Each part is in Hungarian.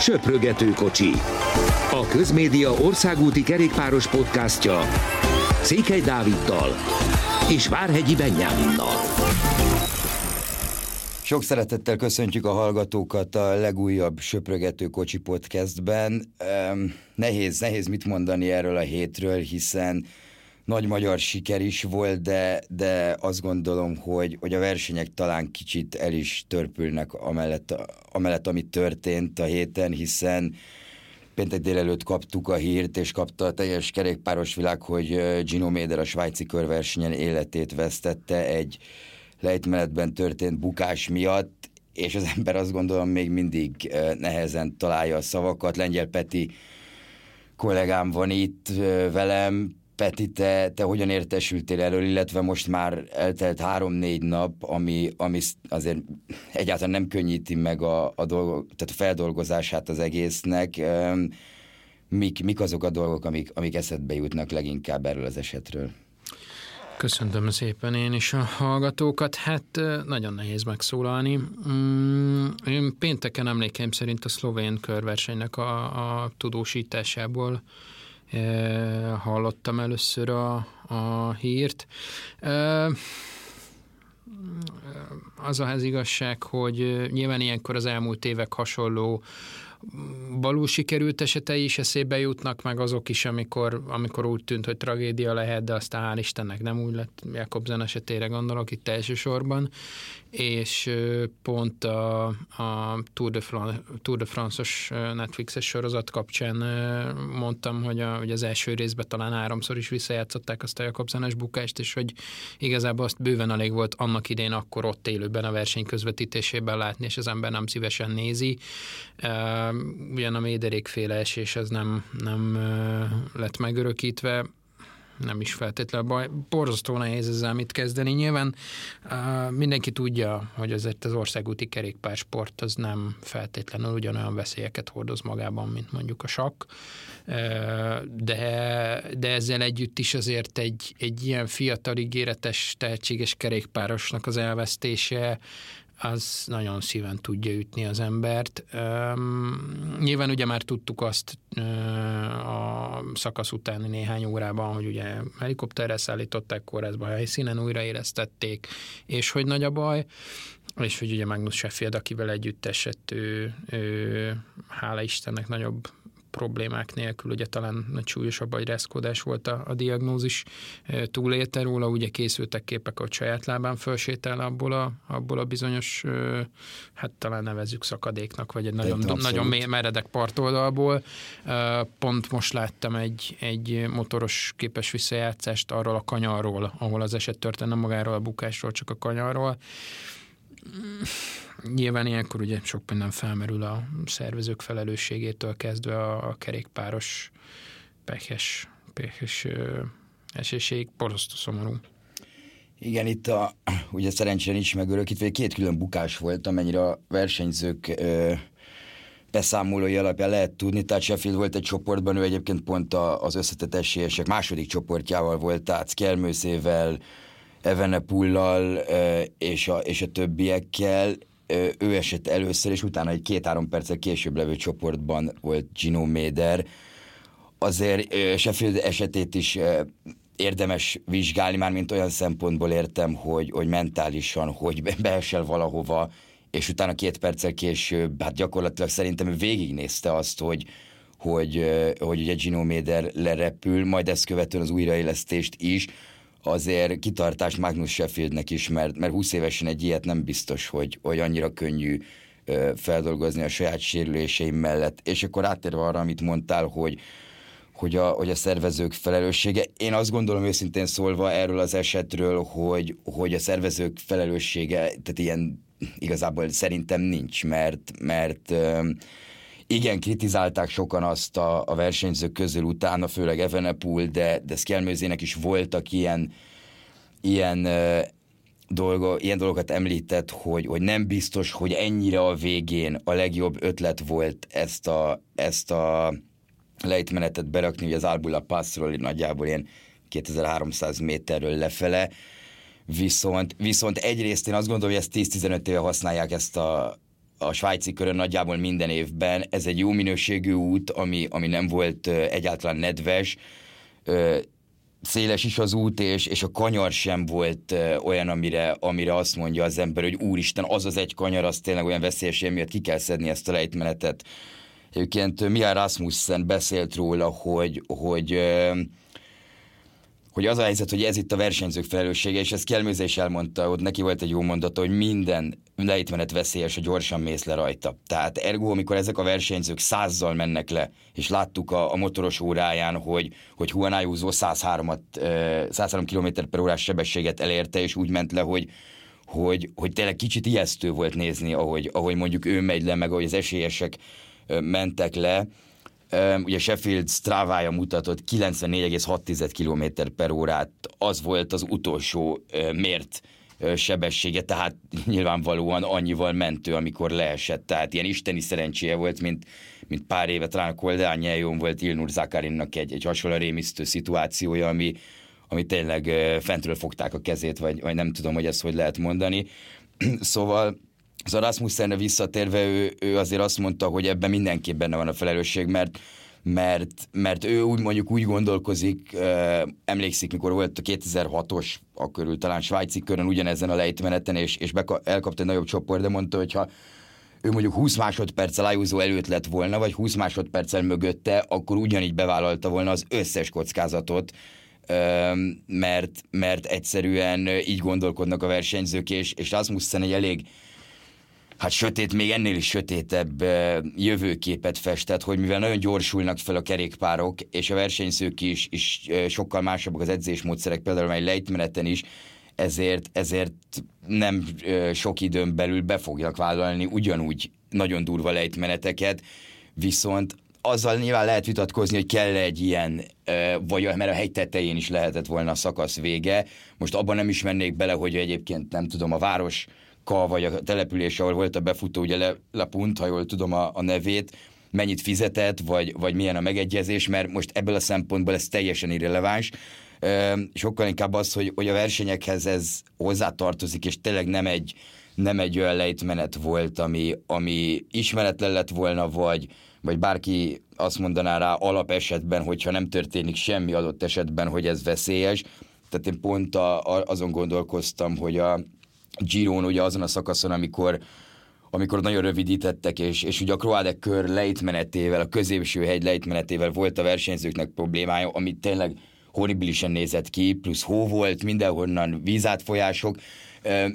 Söprögető kocsi. A Közmédia országúti kerékpáros podcastja Székely Dáviddal és Várhegyi Benyáminnal. Sok szeretettel köszöntjük a hallgatókat a legújabb Söprögető Kocsi podcastben. Nehéz, nehéz mit mondani erről a hétről, hiszen nagy magyar siker is volt, de, de azt gondolom, hogy, hogy a versenyek talán kicsit el is törpülnek amellett, amellett, amit történt a héten, hiszen péntek délelőtt kaptuk a hírt, és kapta a teljes kerékpáros világ, hogy Gino Méder a svájci körversenyen életét vesztette egy lejtmenetben történt bukás miatt, és az ember azt gondolom még mindig nehezen találja a szavakat. Lengyel Peti kollégám van itt velem, Peti, te, te hogyan értesültél erről, illetve most már eltelt három-négy nap, ami, ami azért egyáltalán nem könnyíti meg a, a, dolgok, tehát a feldolgozását az egésznek. Mik, mik azok a dolgok, amik, amik eszedbe jutnak leginkább erről az esetről? Köszöntöm szépen én is a hallgatókat. Hát nagyon nehéz megszólalni. Mm, én pénteken emlékeim szerint a szlovén körversenynek a, a tudósításából hallottam először a, a hírt. Az az igazság, hogy nyilván ilyenkor az elmúlt évek hasonló balul sikerült esetei is eszébe jutnak, meg azok is, amikor, amikor úgy tűnt, hogy tragédia lehet, de aztán hál' Istennek nem úgy lett, Jakobsen esetére gondolok itt elsősorban, és pont a, a Tour de, France, Tour de France-os Netflixes sorozat kapcsán mondtam, hogy, a, hogy az első részben talán háromszor is visszajátszották azt a Jakobsenes bukást, és hogy igazából azt bőven elég volt annak idén akkor ott élőben a verseny közvetítésében látni, és az ember nem szívesen nézi. Ugyan a méderékféle esés az nem, nem lett megörökítve, nem is feltétlenül baj. Borzasztó nehéz ezzel mit kezdeni. Nyilván mindenki tudja, hogy azért az országúti kerékpársport az nem feltétlenül ugyanolyan veszélyeket hordoz magában, mint mondjuk a sakk, de, de ezzel együtt is azért egy, egy ilyen fiatal, ígéretes, tehetséges kerékpárosnak az elvesztése az nagyon szíven tudja ütni az embert. Üm, nyilván ugye már tudtuk azt a szakasz utáni néhány órában, hogy ugye helikopterre szállították kórházba, helyszínen újraélesztették, és hogy nagy a baj, és hogy ugye Magnus Sheffield, akivel együtt esett, ő, ő hála Istennek nagyobb problémák nélkül, ugye talán nagy súlyosabb agyrázkódás volt a, a diagnózis, túlélte róla, ugye készültek képek, hogy saját lábán felsétel abból a, abból a bizonyos, hát talán nevezzük szakadéknak, vagy egy nagyon, nagyon mély, meredek partoldalból. Pont most láttam egy, egy motoros képes visszajátszást arról a kanyarról, ahol az eset történt, nem magáról a bukásról, csak a kanyarról Nyilván ilyenkor ugye sok minden felmerül a szervezők felelősségétől kezdve a, a kerékpáros pehes, pehes eséség, borzasztó szomorú. Igen, itt a, ugye szerencsére nincs megörökítve, két külön bukás volt, amennyire a versenyzők ö, beszámolói alapján lehet tudni, tehát Sheffield volt egy csoportban, ő egyébként pont az összetett esélyesek második csoportjával volt, tehát Skelmőszével, Evenepullal és a, és a többiekkel, ő esett először, és utána egy két-három perccel később levő csoportban volt Gino Méder. Azért Sheffield esetét is érdemes vizsgálni, már mint olyan szempontból értem, hogy, hogy mentálisan, hogy beesel valahova, és utána két perccel később, hát gyakorlatilag szerintem végignézte azt, hogy, hogy, hogy ugye Gino Méder lerepül, majd ezt követően az újraélesztést is, azért kitartást Magnus Sheffieldnek is, mert, mert 20 évesen egy ilyet nem biztos, hogy, hogy annyira könnyű ö, feldolgozni a saját sérüléseim mellett. És akkor átérve arra, amit mondtál, hogy, hogy a, hogy a szervezők felelőssége. Én azt gondolom őszintén szólva erről az esetről, hogy, hogy a szervezők felelőssége, tehát ilyen igazából szerintem nincs, mert, mert ö, igen, kritizálták sokan azt a, a versenyzők közül utána, főleg Evenepoel, de, de Szkelmőzének is voltak ilyen, ilyen dolgo, ilyen dolgokat említett, hogy, hogy nem biztos, hogy ennyire a végén a legjobb ötlet volt ezt a, ezt a lejtmenetet berakni, hogy az Albula Passról nagyjából ilyen 2300 méterről lefele, viszont, viszont egyrészt én azt gondolom, hogy ezt 10-15 éve használják ezt a, a svájci körön nagyjából minden évben. Ez egy jó minőségű út, ami, ami nem volt egyáltalán nedves, széles is az út, és, és a kanyar sem volt olyan, amire, amire azt mondja az ember, hogy úristen, az az egy kanyar, az tényleg olyan veszélyes, miatt ki kell szedni ezt a lejtmenetet. Egyébként Mia Rasmussen beszélt róla, hogy, hogy hogy az a helyzet, hogy ez itt a versenyzők felelőssége, és ezt Kelmőze is elmondta, hogy neki volt egy jó mondata, hogy minden lejtmenet veszélyes, hogy gyorsan mész le rajta. Tehát ergo, amikor ezek a versenyzők százzal mennek le, és láttuk a, a motoros óráján, hogy, hogy Juan Ayuso 103, 103 km per órás sebességet elérte, és úgy ment le, hogy, hogy, hogy tényleg kicsit ijesztő volt nézni, ahogy, ahogy mondjuk ő megy le, meg ahogy az esélyesek mentek le, ugye Sheffield Stravája mutatott 94,6 km per órát, az volt az utolsó mért sebessége, tehát nyilvánvalóan annyival mentő, amikor leesett. Tehát ilyen isteni szerencséje volt, mint, mint pár éve talán Koldányeljon volt Ilnur Zakarinnak egy, egy hasonló rémisztő szituációja, ami, ami tényleg fentről fogták a kezét, vagy, vagy nem tudom, hogy ezt hogy lehet mondani. szóval az Rasmussenre visszatérve ő, ő azért azt mondta, hogy ebben mindenképp benne van a felelősség, mert mert, mert ő úgy mondjuk úgy gondolkozik, emlékszik, mikor volt a 2006-os, akkor talán svájci körön ugyanezen a lejtmeneten, és, és beka, elkapta egy nagyobb csoport, de mondta, hogy ha ő mondjuk 20 másodperccel Ayuso előtt lett volna, vagy 20 másodperccel mögötte, akkor ugyanígy bevállalta volna az összes kockázatot, mert, mert egyszerűen így gondolkodnak a versenyzők, és, és Rasmussen egy elég hát sötét, még ennél is sötétebb jövőképet festett, hogy mivel nagyon gyorsulnak fel a kerékpárok, és a versenyzők is, is sokkal másabbak az edzésmódszerek, például egy lejtmeneten is, ezért, ezért nem sok időn belül be fogják vállalni ugyanúgy nagyon durva lejtmeneteket, viszont azzal nyilván lehet vitatkozni, hogy kell egy ilyen, vagy mert a hegy tetején is lehetett volna a szakasz vége. Most abban nem is mennék bele, hogy egyébként nem tudom, a város Ka, vagy a település, ahol volt a befutó, ugye Le, Le Punt, ha jól tudom a, a nevét, mennyit fizetett, vagy, vagy milyen a megegyezés, mert most ebből a szempontból ez teljesen irreleváns. Sokkal inkább az, hogy, hogy a versenyekhez ez hozzátartozik, és tényleg nem egy, nem egy olyan lejtmenet volt, ami, ami ismeretlen lett volna, vagy, vagy bárki azt mondaná rá alap esetben, hogyha nem történik semmi adott esetben, hogy ez veszélyes. Tehát én pont a, a, azon gondolkoztam, hogy a, Giron ugye azon a szakaszon, amikor amikor nagyon rövidítettek, és, és ugye a Croadec kör lejtmenetével, a középső hegy lejtmenetével volt a versenyzőknek problémája, ami tényleg horribilisen nézett ki, plusz hó volt, mindenhonnan vízátfolyások,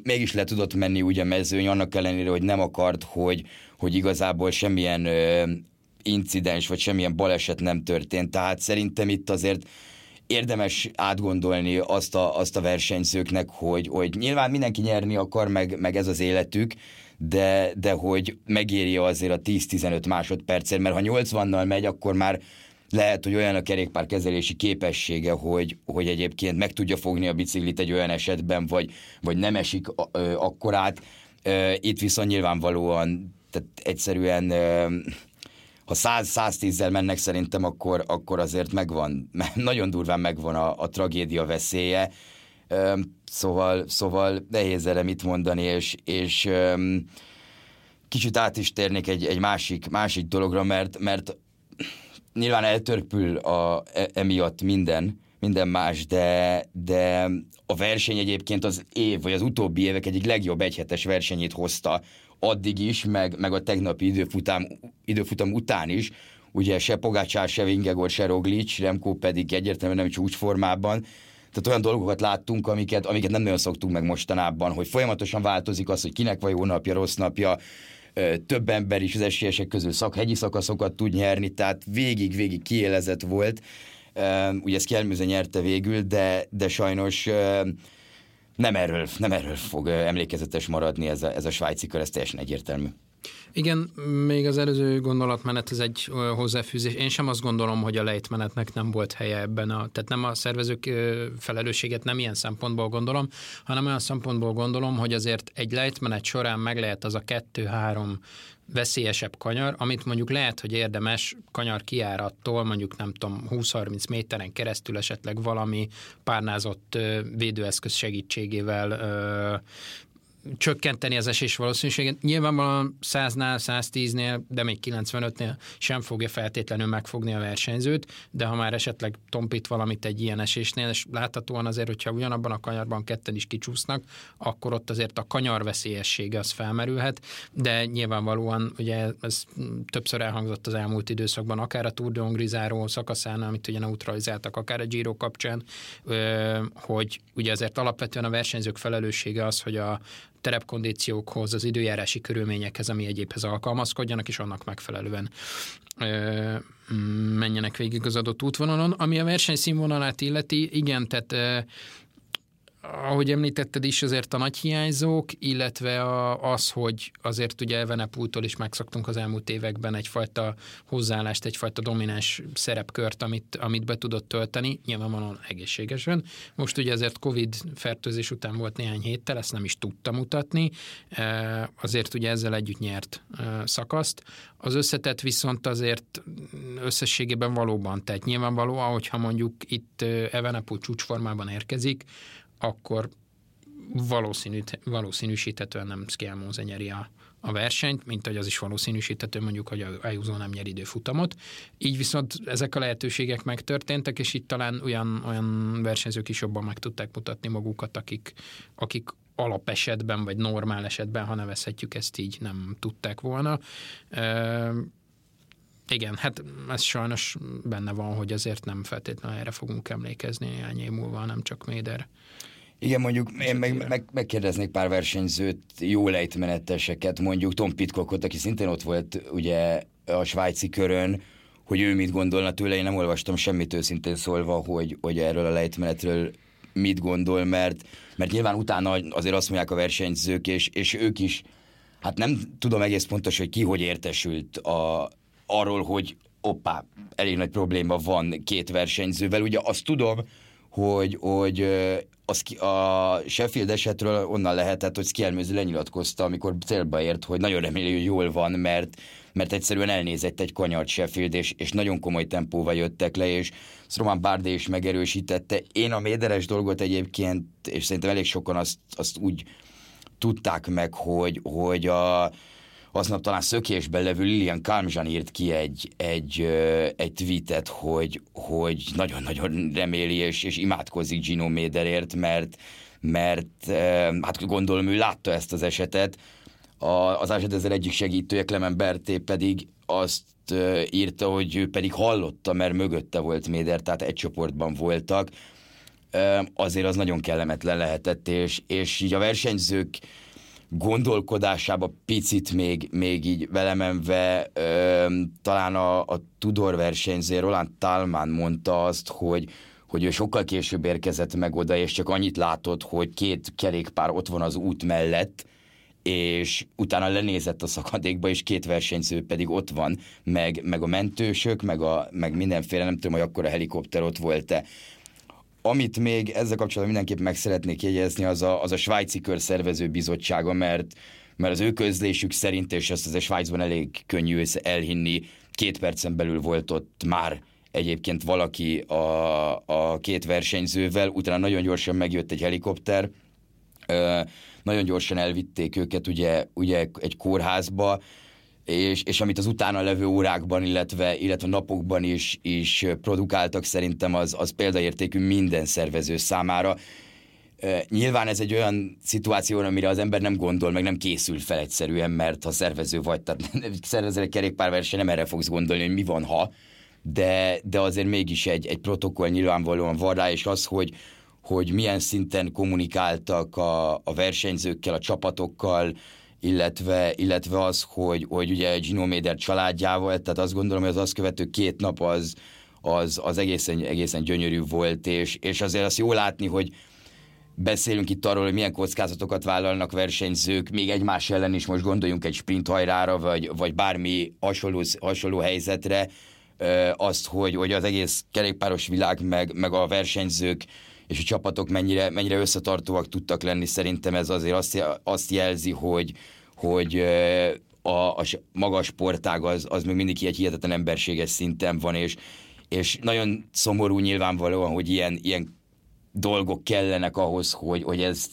mégis le tudott menni ugye mezőny, annak ellenére, hogy nem akart, hogy, hogy igazából semmilyen incidens, vagy semmilyen baleset nem történt. Tehát szerintem itt azért érdemes átgondolni azt a, azt a versenyzőknek, hogy, hogy nyilván mindenki nyerni akar, meg, meg ez az életük, de, de hogy megéri azért a 10-15 másodpercet, mert ha 80-nal megy, akkor már lehet, hogy olyan a kerékpár kezelési képessége, hogy, hogy egyébként meg tudja fogni a biciklit egy olyan esetben, vagy, vagy nem esik ö, akkorát. Itt viszont nyilvánvalóan tehát egyszerűen ha 100-110-zel mennek szerintem, akkor, akkor azért megvan, nagyon durván megvan a, a tragédia veszélye. Szóval, szóval nehéz erre mit mondani, és, és kicsit át is térnék egy, egy másik, másik dologra, mert, mert nyilván eltörpül a, e, emiatt minden, minden más, de, de a verseny egyébként az év, vagy az utóbbi évek egyik legjobb egyhetes versenyét hozta addig is, meg, meg a tegnapi időfutam, időfutam után is, ugye se Pogácsár, se Vingegor, se Roglic, Remco pedig egyértelműen nem csúcsformában, tehát olyan dolgokat láttunk, amiket, amiket nem nagyon szoktunk meg mostanában, hogy folyamatosan változik az, hogy kinek van jó napja, rossz napja, több ember is az esélyesek közül szak, hegyi szakaszokat tud nyerni, tehát végig-végig kiélezett volt. Ugye ezt Kjelműze nyerte végül, de, de sajnos nem erről, nem erről fog emlékezetes maradni ez a, ez a svájci kör, ez teljesen egyértelmű. Igen, még az előző gondolatmenet, ez egy hozzáfűzés. Én sem azt gondolom, hogy a lejtmenetnek nem volt helye ebben, a, tehát nem a szervezők felelősséget nem ilyen szempontból gondolom, hanem olyan szempontból gondolom, hogy azért egy lejtmenet során meg lehet az a kettő-három veszélyesebb kanyar, amit mondjuk lehet, hogy érdemes kanyar kiárattól, mondjuk nem tudom, 20-30 méteren keresztül esetleg valami párnázott védőeszköz segítségével csökkenteni az esés valószínűséget. Nyilvánvalóan 100-nál, 110-nél, de még 95-nél sem fogja feltétlenül megfogni a versenyzőt, de ha már esetleg tompít valamit egy ilyen esésnél, és láthatóan azért, hogyha ugyanabban a kanyarban ketten is kicsúsznak, akkor ott azért a kanyar veszélyessége az felmerülhet, de nyilvánvalóan ugye ez többször elhangzott az elmúlt időszakban, akár a Tour de Hongrie záró szakaszán, amit ugye neutralizáltak, akár a Giro kapcsán, hogy ugye azért alapvetően a versenyzők felelőssége az, hogy a terepkondíciókhoz, az időjárási körülményekhez, ami egyébhez alkalmazkodjanak, és annak megfelelően ö, menjenek végig az adott útvonalon. Ami a verseny színvonalát illeti, igen, tehát ö, ahogy említetted is, azért a nagy hiányzók, illetve a, az, hogy azért ugye Evenepultól is megszoktunk az elmúlt években egyfajta hozzáállást, egyfajta domináns szerepkört, amit, amit be tudott tölteni, nyilvánvalóan egészségesen. Most ugye azért Covid fertőzés után volt néhány héttel, ezt nem is tudta mutatni, e, azért ugye ezzel együtt nyert e, szakaszt. Az összetett viszont azért összességében valóban, tehát nyilvánvaló, ahogyha mondjuk itt Evenepult csúcsformában érkezik, akkor valószínű, valószínűsíthetően nem Szkielmóze nyeri a, a versenyt, mint hogy az is valószínűsíthető mondjuk, hogy a Ayuso nem nyer időfutamot. Így viszont ezek a lehetőségek megtörténtek, és itt talán olyan, olyan versenyzők is jobban meg tudták mutatni magukat, akik, akik alapesetben, vagy normál esetben, ha nevezhetjük ezt így, nem tudták volna. E, igen, hát ez sajnos benne van, hogy azért nem feltétlenül erre fogunk emlékezni néhány év múlva, nem csak Méder igen, mondjuk én meg, meg, megkérdeznék pár versenyzőt, jó lejtmeneteseket, mondjuk Tom Pitcockot, aki szintén ott volt ugye a svájci körön, hogy ő mit gondolna tőle, én nem olvastam semmit őszintén szólva, hogy, hogy erről a lejtmenetről mit gondol, mert, mert nyilván utána azért azt mondják a versenyzők, és, és ők is, hát nem tudom egész pontos, hogy ki hogy értesült a, arról, hogy oppá, elég nagy probléma van két versenyzővel. Ugye azt tudom, hogy, hogy az, a Sheffield esetről onnan lehetett, hogy Skjelmőzi lenyilatkozta, amikor célba ért, hogy nagyon reméli, hogy jól van, mert, mert egyszerűen elnézett egy kanyart Sheffield, és, és nagyon komoly tempóval jöttek le, és Roman Bardé is megerősítette. Én a méderes dolgot egyébként, és szerintem elég sokan azt, azt úgy tudták meg, hogy, hogy a, aznap talán szökésben levő Lilian Kalmzsan írt ki egy, egy, egy tweetet, hogy, hogy nagyon-nagyon reméli és, és imádkozik Gino Méderért, mert, mert hát gondolom ő látta ezt az esetet. A, az eset ezzel egyik segítője, Clement Berté pedig azt írta, hogy ő pedig hallotta, mert mögötte volt Méder, tehát egy csoportban voltak. Azért az nagyon kellemetlen lehetett, és, és így a versenyzők gondolkodásába picit még, még így velemenve talán a, a Tudor versenyző Roland Talman mondta azt, hogy hogy ő sokkal később érkezett meg oda, és csak annyit látott, hogy két kerékpár ott van az út mellett, és utána lenézett a szakadékba, és két versenyző pedig ott van, meg, meg a mentősök, meg, a, meg mindenféle, nem tudom, hogy akkor a helikopter ott volt-e. Amit még ezzel kapcsolatban mindenképp meg szeretnék jegyezni, az a, az a svájci kör szervező bizottsága, mert, mert az ő közlésük szerint, és ezt az Svájcban elég könnyű elhinni, két percen belül volt ott már egyébként valaki a, a két versenyzővel, utána nagyon gyorsan megjött egy helikopter, ö, nagyon gyorsan elvitték őket ugye, ugye egy kórházba, és, és amit az utána levő órákban, illetve, illetve napokban is, is produkáltak, szerintem az, az példaértékű minden szervező számára. Nyilván ez egy olyan szituáció, amire az ember nem gondol, meg nem készül fel egyszerűen, mert ha szervező vagy, tehát szervezel egy kerékpárverseny, nem erre fogsz gondolni, hogy mi van, ha, de, de azért mégis egy, egy protokoll nyilvánvalóan van rá, és az, hogy, hogy milyen szinten kommunikáltak a, a versenyzőkkel, a csapatokkal, illetve, illetve az, hogy, hogy ugye Gino Méder családjával, tehát azt gondolom, hogy az azt követő két nap az, az, az egészen, egészen gyönyörű volt, és, és azért azt jó látni, hogy beszélünk itt arról, hogy milyen kockázatokat vállalnak versenyzők, még egymás ellen is most gondoljunk egy sprint hajrára, vagy, vagy bármi hasonló, hasonló helyzetre, azt, hogy, hogy az egész kerékpáros világ, meg, meg a versenyzők és a csapatok mennyire, mennyire összetartóak tudtak lenni, szerintem ez azért azt, azt jelzi, hogy, hogy a, a magas sportág az, az még mindig egy hihetetlen emberséges szinten van, és, és nagyon szomorú nyilvánvalóan, hogy ilyen, ilyen dolgok kellenek ahhoz, hogy, hogy ez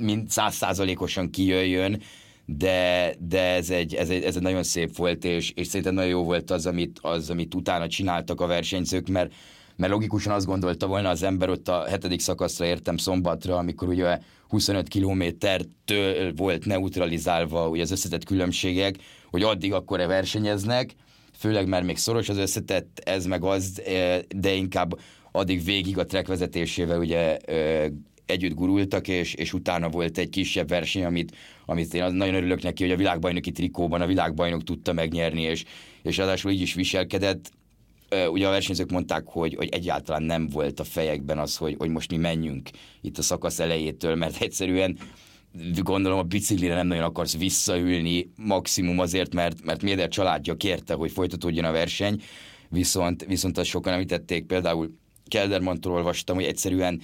mind százszázalékosan kijöjjön, de, de ez, egy, ez, egy, ez egy nagyon szép volt, és, és szerintem nagyon jó volt az amit, az, amit utána csináltak a versenyzők, mert, mert logikusan azt gondolta volna az ember ott a hetedik szakaszra értem szombatra, amikor ugye 25 kilométertől volt neutralizálva ugye az összetett különbségek, hogy addig akkor -e versenyeznek, főleg mert még szoros az összetett, ez meg az, de inkább addig végig a trek vezetésével ugye együtt gurultak, és, és utána volt egy kisebb verseny, amit, amit én nagyon örülök neki, hogy a világbajnoki trikóban a világbajnok tudta megnyerni, és, és ráadásul így is viselkedett. Ugye a versenyzők mondták, hogy, hogy egyáltalán nem volt a fejekben az, hogy, hogy most mi menjünk itt a szakasz elejétől, mert egyszerűen gondolom a biciklire nem nagyon akarsz visszaülni, maximum azért, mert, mert Méder családja kérte, hogy folytatódjon a verseny, viszont, viszont azt sokan említették, például Keldermantól olvastam, hogy egyszerűen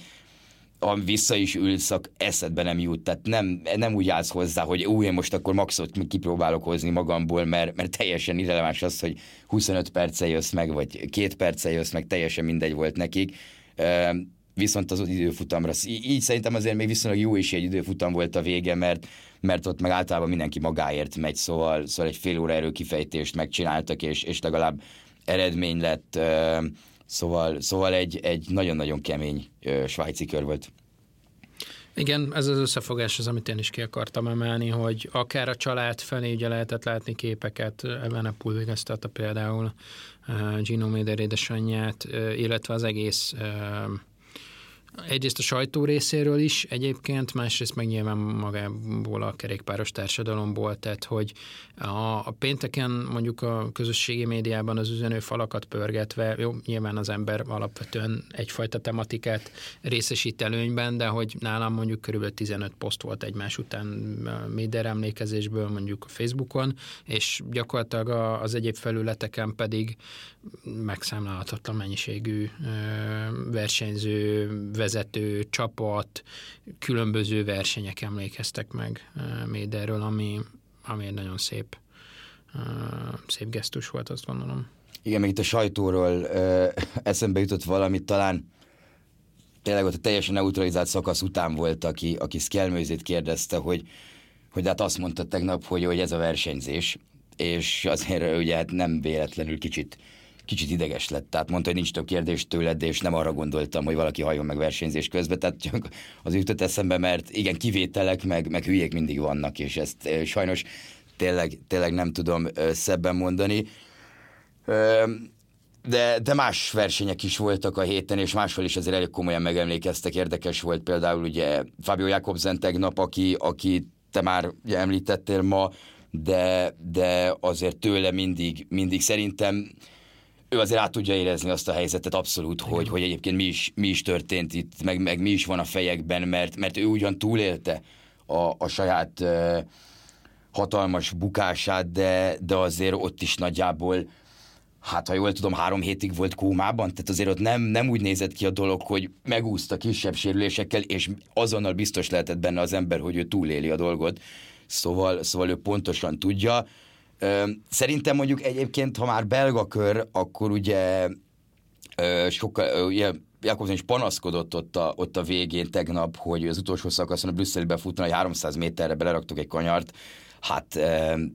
ha vissza is ülsz, eszedbe nem jut. Tehát nem, nem úgy állsz hozzá, hogy új, én most akkor maxot kipróbálok hozni magamból, mert, mert teljesen irreleváns az, hogy 25 perce jössz meg, vagy két perce jössz meg, teljesen mindegy volt nekik. Viszont az időfutamra, így szerintem azért még viszonylag jó is egy időfutam volt a vége, mert, mert ott meg általában mindenki magáért megy, szóval, szóval egy fél óra erőkifejtést megcsináltak, és, és legalább eredmény lett Szóval, szóval egy, egy nagyon-nagyon kemény ö, svájci kör volt. Igen, ez az összefogás az, amit én is ki akartam emelni, hogy akár a család felé ugye lehetett látni képeket, Evenepul végeztette például Gino Méder édesanyját, illetve az egész egyrészt a sajtó részéről is egyébként, másrészt meg nyilván magából a kerékpáros társadalomból, tehát hogy a, a pénteken mondjuk a közösségi médiában az üzenő falakat pörgetve, jó, nyilván az ember alapvetően egyfajta tematikát részesít előnyben, de hogy nálam mondjuk körülbelül 15 poszt volt egymás után média emlékezésből mondjuk a Facebookon, és gyakorlatilag az egyéb felületeken pedig megszámlálhatatlan mennyiségű versenyző, vezető, csapat, különböző versenyek emlékeztek meg Méderről, ami, ami egy nagyon szép, szép gesztus volt, azt gondolom. Igen, még itt a sajtóról eszembe jutott valamit, talán tényleg ott a teljesen neutralizált szakasz után volt, aki, aki Szkelmőzét kérdezte, hogy, hogy hát azt mondta tegnap, hogy, hogy ez a versenyzés, és azért ugye hát nem véletlenül kicsit kicsit ideges lett. Tehát mondta, hogy nincs több kérdés tőled, és nem arra gondoltam, hogy valaki hajjon meg versenyzés közben. Tehát csak az jutott eszembe, mert igen, kivételek, meg, meg hülyék mindig vannak, és ezt sajnos tényleg, tényleg nem tudom szebben mondani. De, de más versenyek is voltak a héten, és máshol is azért elég komolyan megemlékeztek. Érdekes volt például ugye Fabio Jakobsen tegnap, aki, aki te már említettél ma, de, de azért tőle mindig, mindig szerintem ő azért át tudja érezni azt a helyzetet abszolút, hogy, hogy egyébként mi is, mi is történt itt, meg, meg mi is van a fejekben, mert, mert ő ugyan túlélte a, a saját uh, hatalmas bukását, de, de azért ott is nagyjából hát ha jól tudom, három hétig volt kómában, tehát azért ott nem, nem úgy nézett ki a dolog, hogy megúszta kisebb sérülésekkel, és azonnal biztos lehetett benne az ember, hogy ő túléli a dolgot. Szóval, szóval ő pontosan tudja. Szerintem mondjuk egyébként, ha már belga kör, akkor ugye sokkal, ugye Jakobsen is panaszkodott ott a, ott a végén tegnap, hogy az utolsó szakaszon a brüsszeli befutna, hogy 300 méterre beleraktok egy kanyart, hát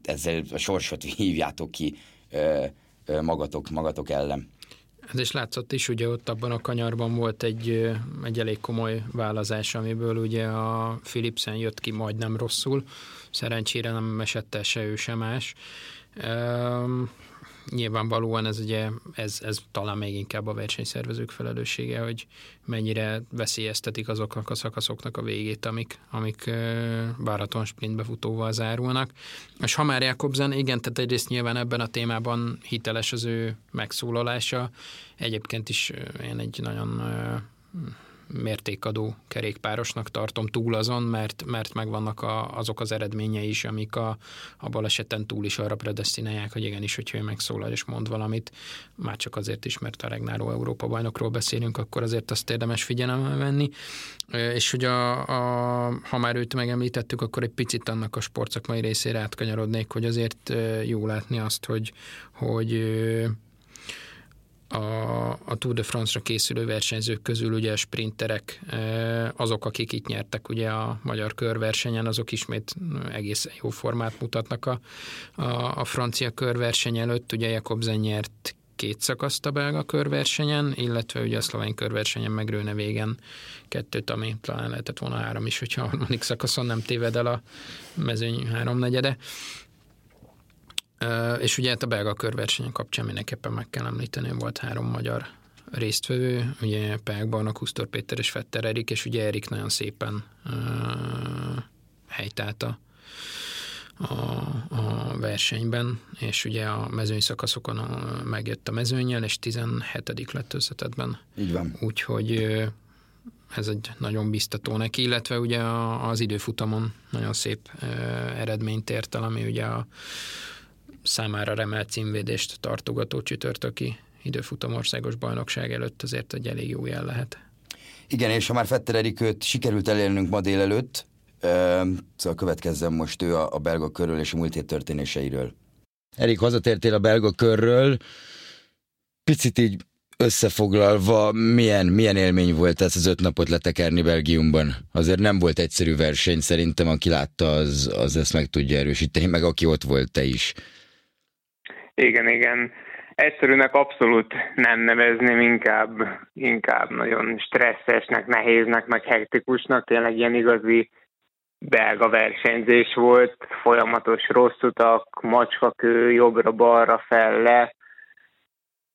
ezzel a sorsot hívjátok ki magatok, magatok ellen. Ez is látszott is, ugye ott abban a kanyarban volt egy, egy elég komoly válazás, amiből ugye a Philipsen jött ki majdnem rosszul, szerencsére nem esett el se ő, se más. Um, nyilvánvalóan ez ugye, ez, ez talán még inkább a versenyszervezők felelőssége, hogy mennyire veszélyeztetik azoknak a szakaszoknak a végét, amik, amik váraton sprintbe futóval zárulnak. És ha már Jakobsen, igen, tehát egyrészt nyilván ebben a témában hiteles az ő megszólalása, egyébként is én egy nagyon mértékadó kerékpárosnak tartom túl azon, mert, mert megvannak a, azok az eredményei is, amik a, a baleseten túl is arra predestinálják, hogy igenis, hogyha ő megszólal és mond valamit, már csak azért is, mert a regnáló Európa bajnokról beszélünk, akkor azért azt érdemes figyelembe venni. És hogy a, a, ha már őt megemlítettük, akkor egy picit annak a sportszakmai részére átkanyarodnék, hogy azért jó látni azt, hogy, hogy a, a Tour de France-ra készülő versenyzők közül ugye a sprinterek, azok, akik itt nyertek ugye a magyar körversenyen, azok ismét egészen jó formát mutatnak a, a, a francia körverseny előtt. Ugye Jakobsen nyert két szakaszt a belga körversenyen, illetve ugye a szlovén körversenyen meg Rőne végen kettőt, ami talán lehetett volna három is, hogyha a harmadik szakaszon nem téved el a mezőny háromnegyede. És ugye hát a belga körversenyen kapcsán mindenképpen meg kell említeni, volt három magyar résztvevő, ugye Pák Barna, Kusztor Péter és Fetter Erik, és ugye Erik nagyon szépen uh, helytált a, a, a versenyben, és ugye a mezőny szakaszokon a, megjött a mezőnyel, és 17 lett összetetben. Így van. Úgyhogy ez egy nagyon biztató neki, illetve ugye az időfutamon nagyon szép eredményt ért el, ami ugye a számára remelt címvédést tartogató csütörtöki időfutam országos bajnokság előtt azért egy elég jó jel lehet. Igen, és ha már Fetter Erikőt sikerült elérnünk ma délelőtt, szóval következzem most ő a, a belga körről és a múlt hét történéseiről. Erik, hazatértél a belga körről, picit így összefoglalva, milyen, milyen élmény volt ez az öt napot letekerni Belgiumban? Azért nem volt egyszerű verseny, szerintem aki látta, az, az ezt meg tudja erősíteni, meg aki ott volt, te is. Igen, igen. Egyszerűnek abszolút nem nevezném, inkább, inkább nagyon stresszesnek, nehéznek, meg hektikusnak. Tényleg ilyen igazi belga versenyzés volt, folyamatos rossz utak, macskakő, jobbra-balra, felle,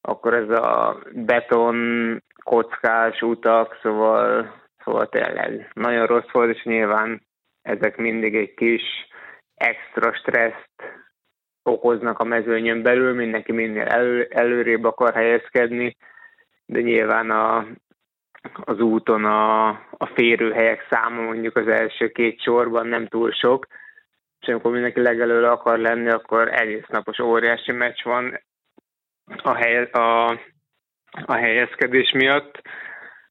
akkor ez a beton kockás utak, szóval, szóval tényleg nagyon rossz volt, és nyilván ezek mindig egy kis extra stresszt okoznak a mezőnyön belül, mindenki minél elő, előrébb akar helyezkedni, de nyilván a, az úton a, a férőhelyek száma mondjuk az első két sorban nem túl sok, és amikor mindenki legelőle akar lenni, akkor egész napos óriási meccs van a, hely, a, a helyezkedés miatt.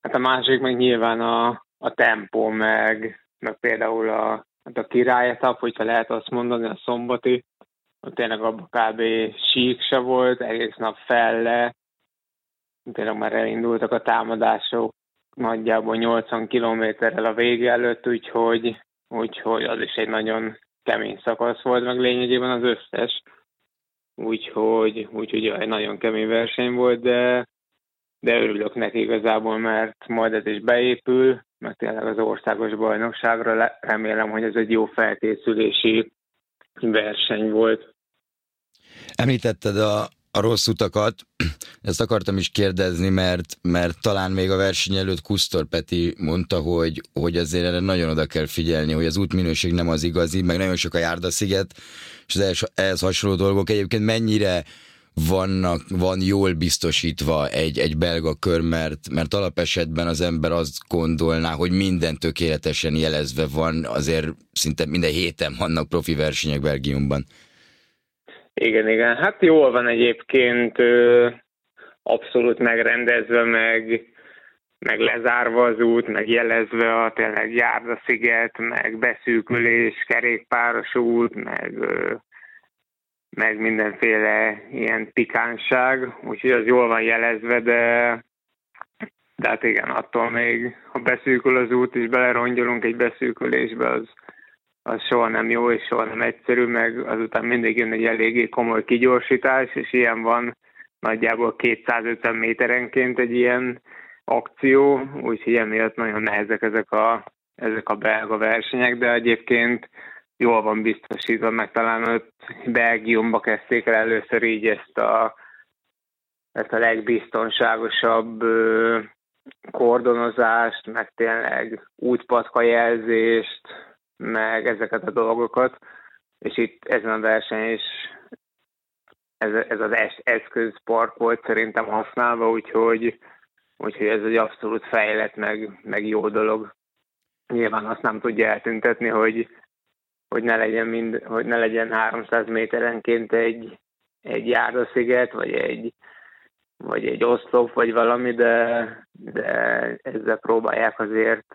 Hát a másik meg nyilván a, a tempó, meg, meg például a, hát a királyetap, hogyha lehet azt mondani, a szombati, tényleg abban kb. sík se volt, egész nap felle, tényleg már elindultak a támadások nagyjából 80 kilométerrel a vége előtt, úgyhogy, úgyhogy az is egy nagyon kemény szakasz volt, meg lényegében az összes. Úgyhogy, úgyhogy egy nagyon kemény verseny volt, de, de örülök neki igazából, mert majd ez is beépül, meg tényleg az országos bajnokságra remélem, hogy ez egy jó felkészülési verseny volt. Említetted a, a rossz utakat, ezt akartam is kérdezni, mert, mert talán még a verseny előtt Kusztor Peti mondta, hogy, hogy azért erre nagyon oda kell figyelni, hogy az útminőség nem az igazi, meg nagyon sok a járdasziget, és az ehhez hasonló dolgok egyébként mennyire vannak, van jól biztosítva egy, egy belga kör, mert, mert alapesetben az ember azt gondolná, hogy minden tökéletesen jelezve van, azért szinte minden héten vannak profi versenyek Belgiumban. Igen, igen. Hát jól van egyébként, abszolút megrendezve, meg, meg lezárva az út, meg jelezve a tényleg járdasziget, meg beszűkülés, kerékpáros út, meg, meg mindenféle ilyen pikánság, úgyhogy az jól van jelezve, de, de hát igen, attól még, ha beszűkül az út és belerongyolunk egy beszűkülésbe, az, az soha nem jó és soha nem egyszerű, meg azután mindig jön egy eléggé komoly kigyorsítás, és ilyen van nagyjából 250 méterenként egy ilyen akció, úgyhogy emiatt nagyon nehezek ezek a, ezek a belga versenyek, de egyébként jól van biztosítva, meg talán ott Belgiumba kezdték el először így ezt a, ezt a legbiztonságosabb kordonozást, meg tényleg útpatka jelzést, meg ezeket a dolgokat, és itt ezen a verseny is ez, ez az eszközpark volt szerintem használva, úgyhogy, úgyhogy ez egy abszolút fejlett, meg, meg jó dolog. Nyilván azt nem tudja eltüntetni, hogy, hogy, ne, legyen mind, hogy ne legyen 300 méterenként egy, egy járdasziget, vagy egy, vagy egy oszlop, vagy valami, de, de ezzel próbálják azért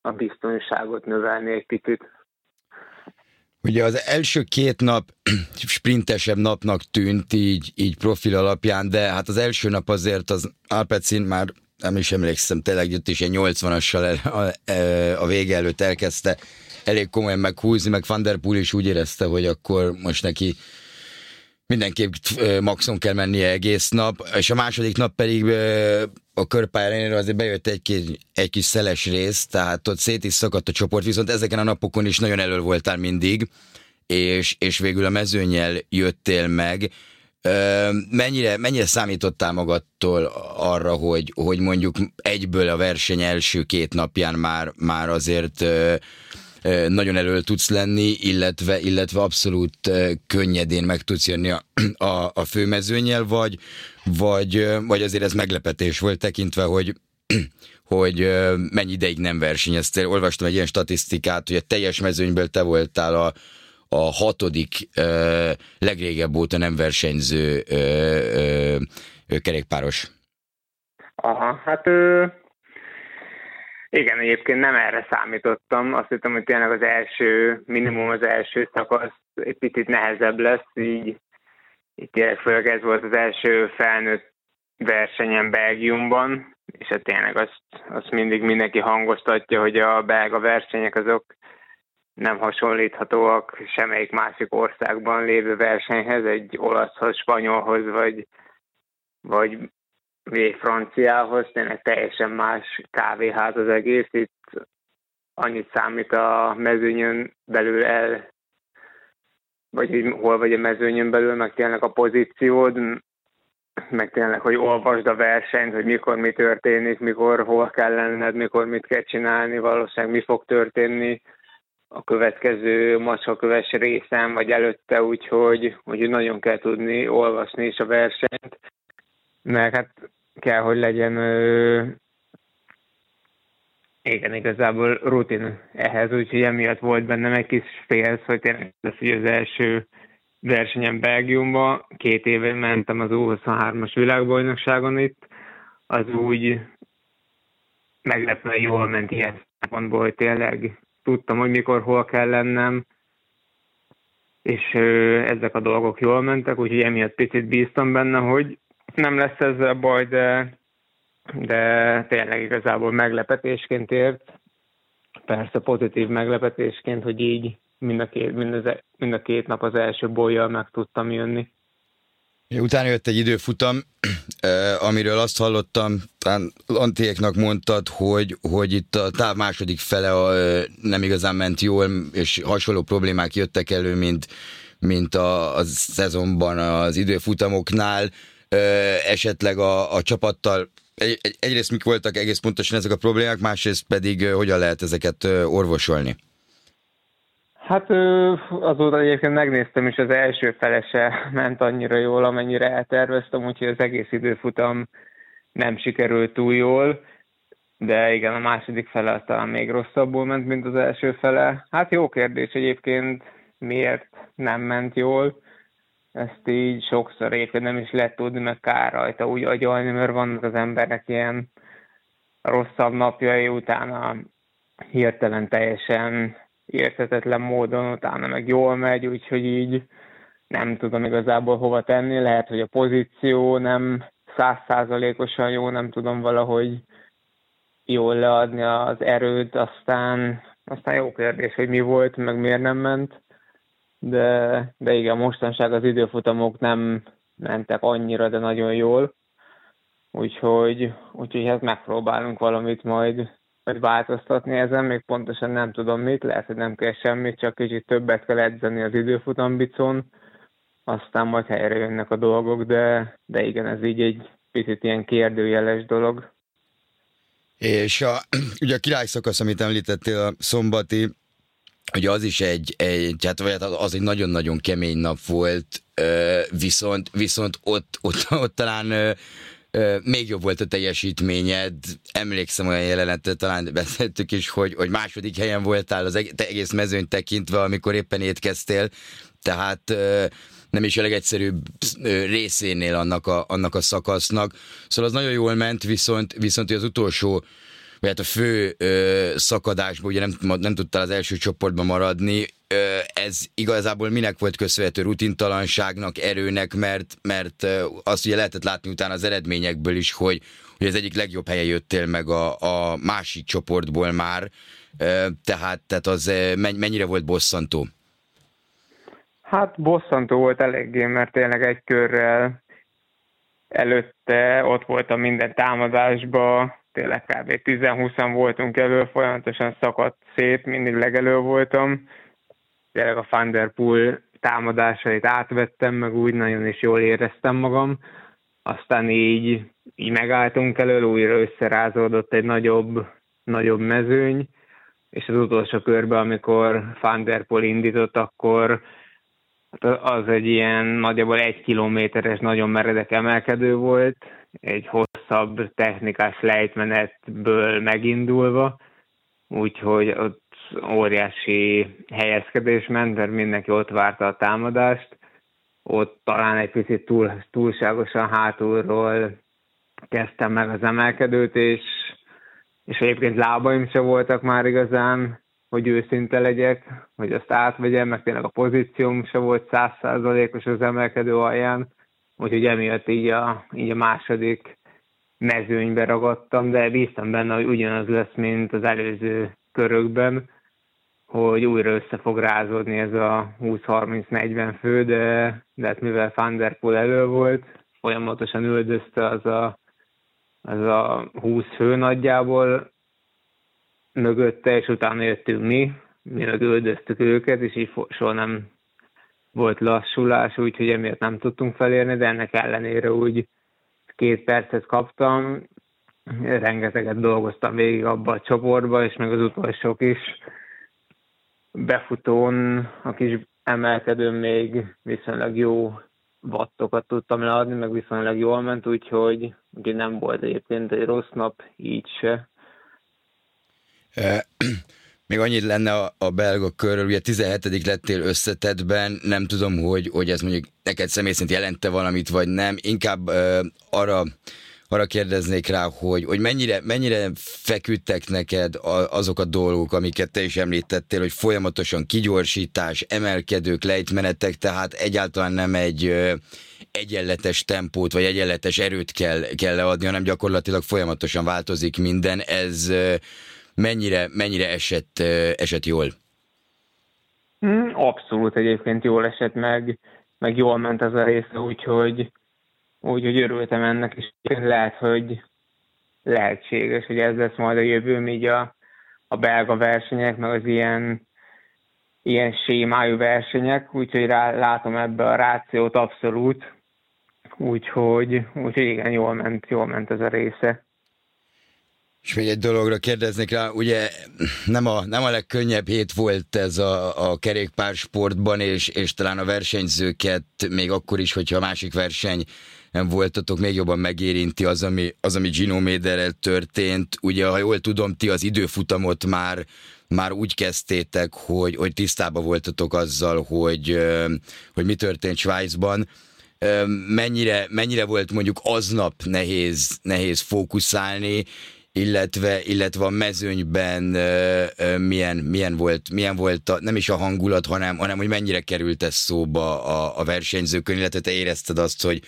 a biztonságot növelni egy picit. Ugye az első két nap sprintesebb napnak tűnt így, így profil alapján, de hát az első nap azért az Alpecin már nem is emlékszem, tényleg jött is egy 80-assal a, a vége előtt elkezdte elég komolyan meghúzni, meg Van der Poel is úgy érezte, hogy akkor most neki mindenképp maximum kell mennie egész nap, és a második nap pedig a körpályára azért bejött egy, kis, egy kis szeles rész, tehát ott szét is szakadt a csoport, viszont ezeken a napokon is nagyon elő voltál mindig, és, és végül a mezőnyel jöttél meg. Mennyire, mennyire számítottál magadtól arra, hogy, hogy mondjuk egyből a verseny első két napján már, már azért nagyon elő tudsz lenni, illetve, illetve abszolút könnyedén meg tudsz jönni a, a, a főmezőnyel, vagy, vagy, vagy azért ez meglepetés volt tekintve, hogy hogy mennyi ideig nem versenyeztél. Olvastam egy ilyen statisztikát, hogy a teljes mezőnyből te voltál a, a hatodik ö, legrégebb óta nem versenyző ö, ö, ö, kerékpáros. Aha, hát ö, igen, egyébként nem erre számítottam. Azt hittem, hogy tényleg az első, minimum az első szakasz egy picit nehezebb lesz, így, így tényleg főleg ez volt az első felnőtt versenyen Belgiumban, és hát tényleg azt, azt mindig mindenki hangoztatja, hogy a belga versenyek azok nem hasonlíthatóak semmelyik másik országban lévő versenyhez, egy olaszhoz, spanyolhoz, vagy, vagy franciához, tényleg teljesen más kávéház az egész. Itt annyit számít a mezőnyön belül el, vagy hogy hol vagy a mezőnyön belül, meg tényleg a pozíciód, meg tényleg, hogy olvasd a versenyt, hogy mikor mi történik, mikor hol kell lenned, mikor mit kell csinálni, valószínűleg mi fog történni a következő macskaköves részen, vagy előtte, úgyhogy, hogy nagyon kell tudni olvasni is a versenyt, mert hát kell, hogy legyen ö, igen, igazából rutin ehhez, úgyhogy emiatt volt bennem egy kis félsz, hogy tényleg ez hogy az első versenyem Belgiumban. Két éve mentem az U23-as világbajnokságon itt, az úgy meglepően jól ment ilyen szempontból, hogy tényleg tudtam, hogy mikor, hol kell lennem, és ö, ezek a dolgok jól mentek, úgyhogy emiatt picit bíztam benne, hogy nem lesz ezzel baj, de, de tényleg igazából meglepetésként ért. Persze pozitív meglepetésként, hogy így mind a két, mind, az, e, mind a két nap az első bolyjal meg tudtam jönni. Utána jött egy időfutam, amiről azt hallottam, talán Lantiéknak mondtad, hogy, hogy itt a táv második fele a, nem igazán ment jól, és hasonló problémák jöttek elő, mint, mint a, a szezonban az időfutamoknál esetleg a, a csapattal egy, egy, egyrészt mik voltak egész pontosan ezek a problémák, másrészt pedig hogyan lehet ezeket orvosolni? Hát azóta egyébként megnéztem is, az első felese ment annyira jól, amennyire elterveztem, úgyhogy az egész időfutam nem sikerült túl jól, de igen, a második fele talán még rosszabbul ment, mint az első fele. Hát jó kérdés egyébként, miért nem ment jól ezt így sokszor éppen nem is lehet tudni, meg kár rajta úgy agyalni, mert vannak az embernek ilyen rosszabb napjai utána hirtelen teljesen értetetlen módon, utána meg jól megy, úgyhogy így nem tudom igazából hova tenni, lehet, hogy a pozíció nem százszázalékosan jó, nem tudom valahogy jól leadni az erőt, aztán, aztán jó kérdés, hogy mi volt, meg miért nem ment de, de igen, mostanság az időfutamok nem mentek annyira, de nagyon jól. Úgyhogy, úgyhogy hát megpróbálunk valamit majd, majd változtatni ezen, még pontosan nem tudom mit, lehet, hogy nem kell semmit, csak kicsit többet kell edzeni az időfutambicon, aztán majd helyre jönnek a dolgok, de, de igen, ez így egy picit ilyen kérdőjeles dolog. És a, ugye a királyszakasz, amit említettél, a szombati, Ugye az is egy, egy hát hát az egy nagyon-nagyon kemény nap volt, viszont, viszont ott, ott, ott talán még jobb volt a teljesítményed. Emlékszem olyan jelenetet, talán beszéltük is, hogy, hogy második helyen voltál az egész mezőn tekintve, amikor éppen étkeztél, tehát nem is a legegyszerűbb részénél annak a, annak a szakasznak. Szóval az nagyon jól ment, viszont, viszont az utolsó vagy hát a fő ö, szakadásból, ugye nem, nem tudtál az első csoportban maradni, ö, ez igazából minek volt köszönhető? Rutintalanságnak, erőnek, mert, mert ö, azt ugye lehetett látni utána az eredményekből is, hogy, hogy az egyik legjobb helye jöttél meg a, a másik csoportból már, ö, tehát, tehát az mennyire volt bosszantó? Hát bosszantó volt eléggé, mert tényleg egy körrel előtte ott voltam minden támadásba, tényleg kb. 10-20 voltunk elő, folyamatosan szakadt szét, mindig legelő voltam. Tényleg a Thunderpool támadásait átvettem, meg úgy nagyon is jól éreztem magam. Aztán így, így megálltunk elő, újra összerázódott egy nagyobb, nagyobb mezőny, és az utolsó körben, amikor Thunderpool indított, akkor az egy ilyen nagyjából egy kilométeres, nagyon meredek emelkedő volt, egy hosszabb technikás lejtmenetből megindulva, úgyhogy ott óriási helyezkedés ment, mert mindenki ott várta a támadást. Ott talán egy picit túl, túlságosan hátulról kezdtem meg az emelkedőt, és, és egyébként lábaim se voltak már igazán, hogy őszinte legyek, hogy azt átvegyem, meg tényleg a pozícióm se volt százszázalékos az emelkedő alján, úgyhogy emiatt így a, így a második mezőnybe ragadtam, de bíztam benne, hogy ugyanaz lesz, mint az előző körökben, hogy újra össze fog rázódni ez a 20-30-40 fő, de, de hát mivel Thunderpool elő volt, folyamatosan üldözte az a, az a 20 fő nagyjából, mögötte, és utána jöttünk mi, mi meg üldöztük őket, és így soha nem volt lassulás, úgyhogy emiatt nem tudtunk felérni, de ennek ellenére úgy két percet kaptam, rengeteget dolgoztam végig abba a csoportba, és meg az utolsók is befutón, a kis emelkedőn még viszonylag jó wattokat tudtam leadni, meg viszonylag jól ment, úgyhogy, úgyhogy nem volt egyébként egy rossz nap, így se. Még annyit lenne a, a belga körről, ugye 17 lettél összetetben, nem tudom, hogy, hogy ez mondjuk neked személy szerint jelente valamit, vagy nem. Inkább uh, arra arra kérdeznék rá, hogy, hogy mennyire, mennyire feküdtek neked azok a dolgok, amiket te is említettél, hogy folyamatosan kigyorsítás, emelkedők, lejtmenetek, tehát egyáltalán nem egy egyenletes tempót, vagy egyenletes erőt kell, kell leadni, hanem gyakorlatilag folyamatosan változik minden. Ez mennyire, mennyire esett, esett jól? Hmm, abszolút egyébként jól esett, meg, meg jól ment ez a része, úgyhogy, úgyhogy örültem ennek, és lehet, hogy lehetséges, hogy ez lesz majd a jövő, így a, a belga versenyek, meg az ilyen, ilyen sémájú versenyek, úgyhogy rá, látom ebbe a rációt abszolút, úgyhogy, úgyhogy igen, jól ment, jól ment ez a része. És még egy dologra kérdeznék rá, ugye nem a, nem a legkönnyebb hét volt ez a, a kerékpársportban, és, és talán a versenyzőket még akkor is, hogyha a másik verseny nem voltatok, még jobban megérinti az, ami, az, ami Gino Méderrel történt. Ugye, ha jól tudom, ti az időfutamot már, már úgy kezdtétek, hogy, hogy tisztában voltatok azzal, hogy, hogy mi történt Svájcban. Mennyire, mennyire volt mondjuk aznap nehéz, nehéz fókuszálni, illetve, illetve a mezőnyben ö, milyen, milyen volt, milyen volt a, nem is a hangulat, hanem, hanem hogy mennyire került ez szóba a, a versenyzőkön, illetve te érezted azt, hogy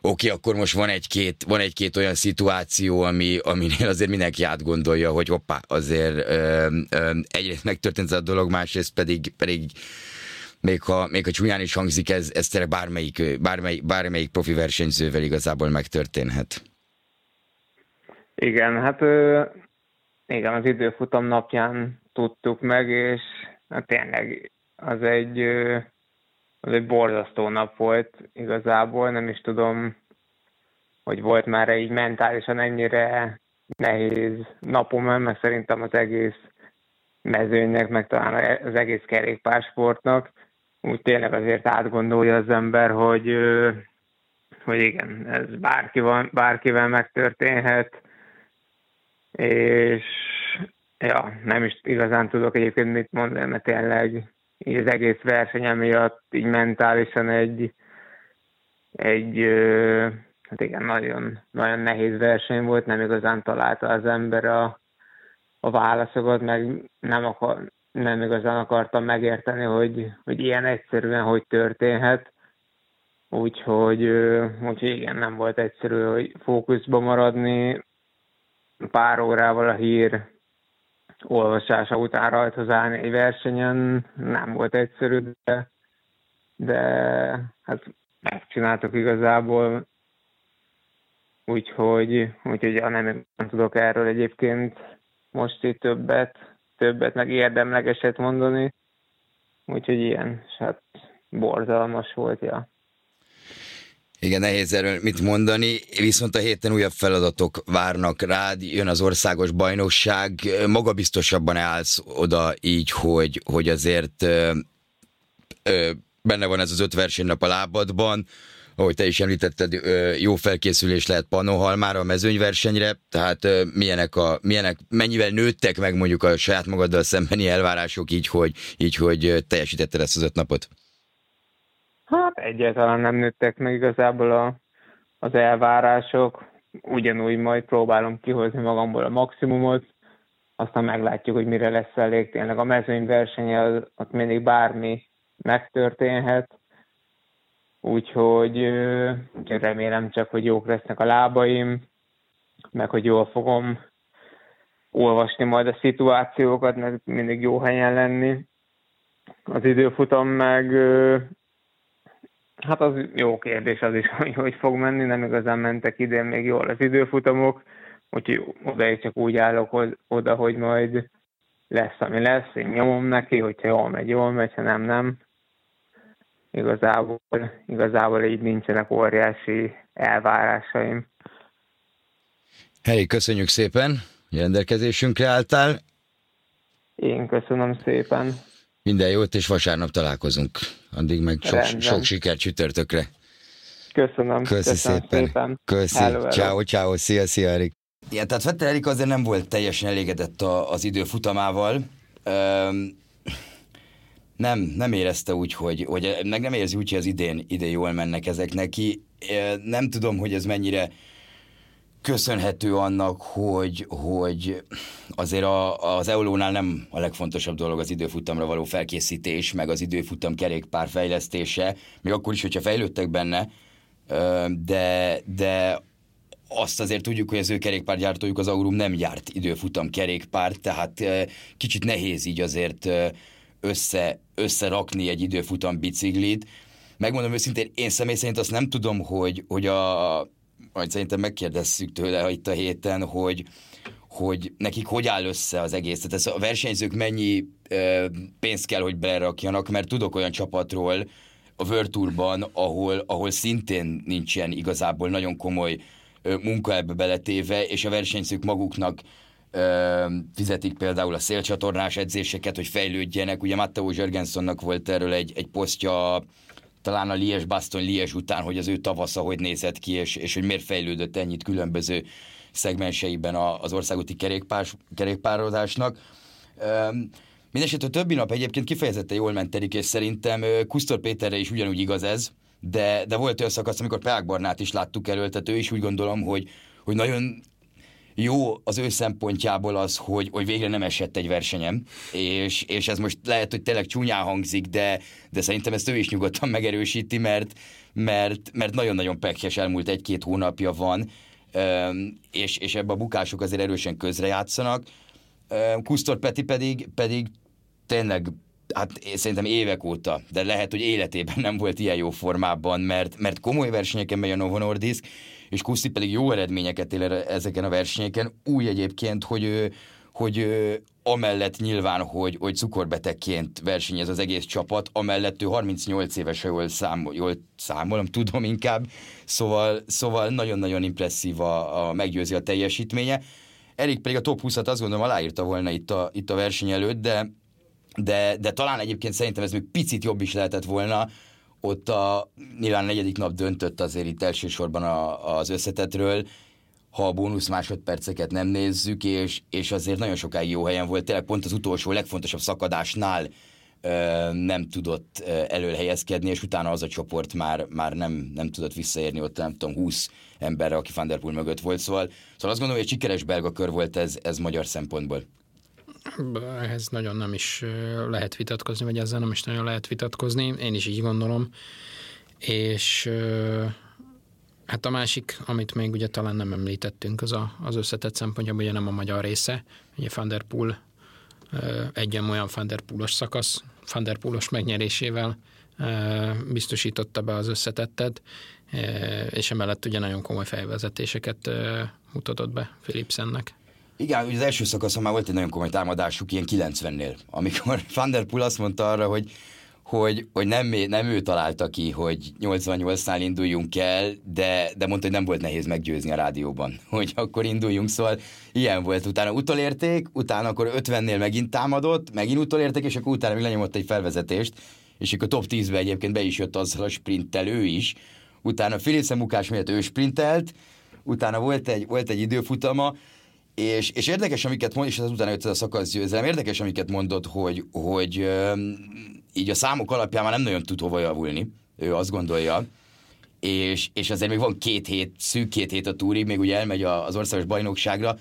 oké, okay, akkor most van egy-két, van egy-két olyan szituáció, ami, aminél azért mindenki átgondolja, hogy hoppá, azért ö, ö, egyrészt megtörtént ez a dolog, másrészt pedig, pedig még ha, még ha csúnyán is hangzik, ez, ez bármelyik, bármelyik, bármelyik profi versenyzővel igazából megtörténhet. Igen, hát igen, az időfutam napján tudtuk meg, és hát tényleg az egy, az egy borzasztó nap volt igazából, nem is tudom, hogy volt már így mentálisan ennyire nehéz napom, mert szerintem az egész mezőnynek, meg talán az egész kerékpársportnak, úgy tényleg azért átgondolja az ember, hogy, hogy igen, ez bárki van, bárkivel megtörténhet, és ja, nem is igazán tudok egyébként mit mondani, mert tényleg így az egész verseny miatt így mentálisan egy, egy hát igen, nagyon, nagyon nehéz verseny volt, nem igazán találta az ember a, a válaszokat, meg nem, akar, nem igazán akartam megérteni, hogy, hogy ilyen egyszerűen hogy történhet. Úgyhogy, úgyhogy igen, nem volt egyszerű, hogy fókuszba maradni. Pár órával a hír olvasása után rajthoz állni egy versenyen nem volt egyszerű, de, de hát megcsináltuk igazából. Úgyhogy, úgyhogy ja, nem, nem tudok erről egyébként most itt többet, többet meg érdemlegeset mondani. Úgyhogy ilyen, és hát borzalmas volt, ja. Igen, nehéz erről mit mondani, viszont a héten újabb feladatok várnak rád, jön az országos bajnokság, magabiztosabban állsz oda így, hogy, hogy azért ö, ö, benne van ez az öt versenynap a lábadban, ahogy te is említetted, jó felkészülés lehet Panohalmára a mezőnyversenyre, tehát milyenek a, milyenek, mennyivel nőttek meg mondjuk a saját magaddal szembeni elvárások így, hogy, így, hogy teljesítetted ezt az öt napot? Hát egyáltalán nem nőttek meg igazából a, az elvárások. Ugyanúgy majd próbálom kihozni magamból a maximumot, aztán meglátjuk, hogy mire lesz elég. Tényleg a mezőnyverseny, az, ott mindig bármi megtörténhet, úgyhogy remélem csak, hogy jók lesznek a lábaim, meg hogy jól fogom olvasni majd a szituációkat, meg mindig jó helyen lenni. Az időfutam meg Hát az jó kérdés az is, hogy hogy fog menni, nem igazán mentek idén még jól az időfutamok, úgyhogy oda csak úgy állok oda, hogy majd lesz, ami lesz, én nyomom neki, hogyha jól megy, jól megy, ha nem, nem. Igazából, igazából így nincsenek óriási elvárásaim. Hely, köszönjük szépen, rendelkezésünkre álltál. Én köszönöm szépen. Minden jót, és vasárnap találkozunk. Addig meg sok, sok sikert csütörtökre. Köszönöm. Köszi köszönöm szépen. szépen. Köszi. Ciao, ciao. Szia, szia, Erik. Ja, tehát Vettel Erik azért nem volt teljesen elégedett a, az időfutamával. Üm, nem, nem érezte úgy, hogy, hogy meg nem érzi úgy, hogy az idén, idén jól mennek ezek neki. Nem tudom, hogy ez mennyire köszönhető annak, hogy, hogy azért a, az Eulónál nem a legfontosabb dolog az időfutamra való felkészítés, meg az időfutam kerékpár fejlesztése, még akkor is, hogyha fejlődtek benne, de, de azt azért tudjuk, hogy az ő kerékpárgyártójuk, az Aurum nem gyárt időfutam kerékpár, tehát kicsit nehéz így azért össze, összerakni egy időfutam biciklit. Megmondom őszintén, én személy szerint azt nem tudom, hogy, hogy a, majd szerintem megkérdezzük tőle itt a héten, hogy, hogy nekik hogy áll össze az egész. Tehát ez a versenyzők mennyi ö, pénzt kell, hogy berakjanak, mert tudok olyan csapatról a World Tourban, ahol, ahol szintén nincsen igazából nagyon komoly ö, munka ebbe beletéve, és a versenyzők maguknak ö, fizetik például a szélcsatornás edzéseket, hogy fejlődjenek. Ugye Matteo Jörgensonnak volt erről egy, egy posztja talán a Lies Baston Lies után, hogy az ő tavasza hogy nézett ki, és, és hogy miért fejlődött ennyit különböző szegmenseiben az országúti kerékpár, kerékpározásnak. Mindenesetre a többi nap egyébként kifejezetten jól menterik, és szerintem Kusztor Péterre is ugyanúgy igaz ez, de, de volt olyan szakasz, amikor Peák Barnát is láttuk erőltető, és úgy gondolom, hogy, hogy nagyon jó az ő szempontjából az, hogy, hogy végre nem esett egy versenyem, és, és ez most lehet, hogy tényleg csúnyán hangzik, de, de szerintem ezt ő is nyugodtan megerősíti, mert, mert, mert nagyon-nagyon pekhes elmúlt egy-két hónapja van, és, és ebbe a bukások azért erősen közrejátszanak. Kusztor Peti pedig, pedig tényleg hát szerintem évek óta, de lehet, hogy életében nem volt ilyen jó formában, mert, mert komoly versenyeken megy a Novo Nordisk, és Kuszi pedig jó eredményeket él ezeken a versenyeken. Úgy egyébként, hogy hogy amellett nyilván, hogy, hogy cukorbetegként versenyez az egész csapat, amellett ő 38 éves, ha jól, számol, jól számolom, tudom inkább, szóval, szóval nagyon-nagyon impresszív a, a meggyőzi a teljesítménye. Erik pedig a top 20-at azt gondolom aláírta volna itt a, itt a verseny előtt, de, de, de talán egyébként szerintem ez még picit jobb is lehetett volna, ott a nyilván negyedik nap döntött azért itt elsősorban a, az összetetről, ha a bónusz másodperceket nem nézzük, és, és azért nagyon sokáig jó helyen volt, tényleg pont az utolsó legfontosabb szakadásnál ö, nem tudott ö, előhelyezkedni, és utána az a csoport már, már nem, nem tudott visszaérni ott, nem tudom, 20 emberre, aki Van der mögött volt, szóval, szóval azt gondolom, hogy egy sikeres belga kör volt ez, ez magyar szempontból. Ehhez nagyon nem is lehet vitatkozni, vagy ezzel nem is nagyon lehet vitatkozni. Én is így gondolom. És hát a másik, amit még ugye talán nem említettünk, az a, az összetett szempontjából, ugye nem a magyar része. Ugye Van der Poel egyen olyan Van der Poolos szakasz, Van der Poolos megnyerésével biztosította be az összetettet, és emellett ugye nagyon komoly fejvezetéseket mutatott be Philipsennek. Igen, az első szakaszon már volt egy nagyon komoly támadásuk, ilyen 90-nél, amikor Van der Poel azt mondta arra, hogy hogy, hogy nem, nem ő találta ki, hogy 88-nál induljunk el, de, de mondta, hogy nem volt nehéz meggyőzni a rádióban, hogy akkor induljunk, szóval ilyen volt. Utána utolérték, utána akkor 50-nél megint támadott, megint utolérték, és akkor utána még lenyomott egy felvezetést, és akkor top 10-be egyébként be is jött azzal a sprinttel ő is. Utána Filipsen Mukás miatt ő sprintelt, utána volt egy, volt egy időfutama, és, és érdekes, amiket mond, és utána jött a szakasz győzelem, érdekes, amiket mondott, hogy, hogy így a számok alapján már nem nagyon tud hova javulni, ő azt gondolja, és, és azért még van két hét, szűk két hét a túrig, még ugye elmegy az országos bajnokságra,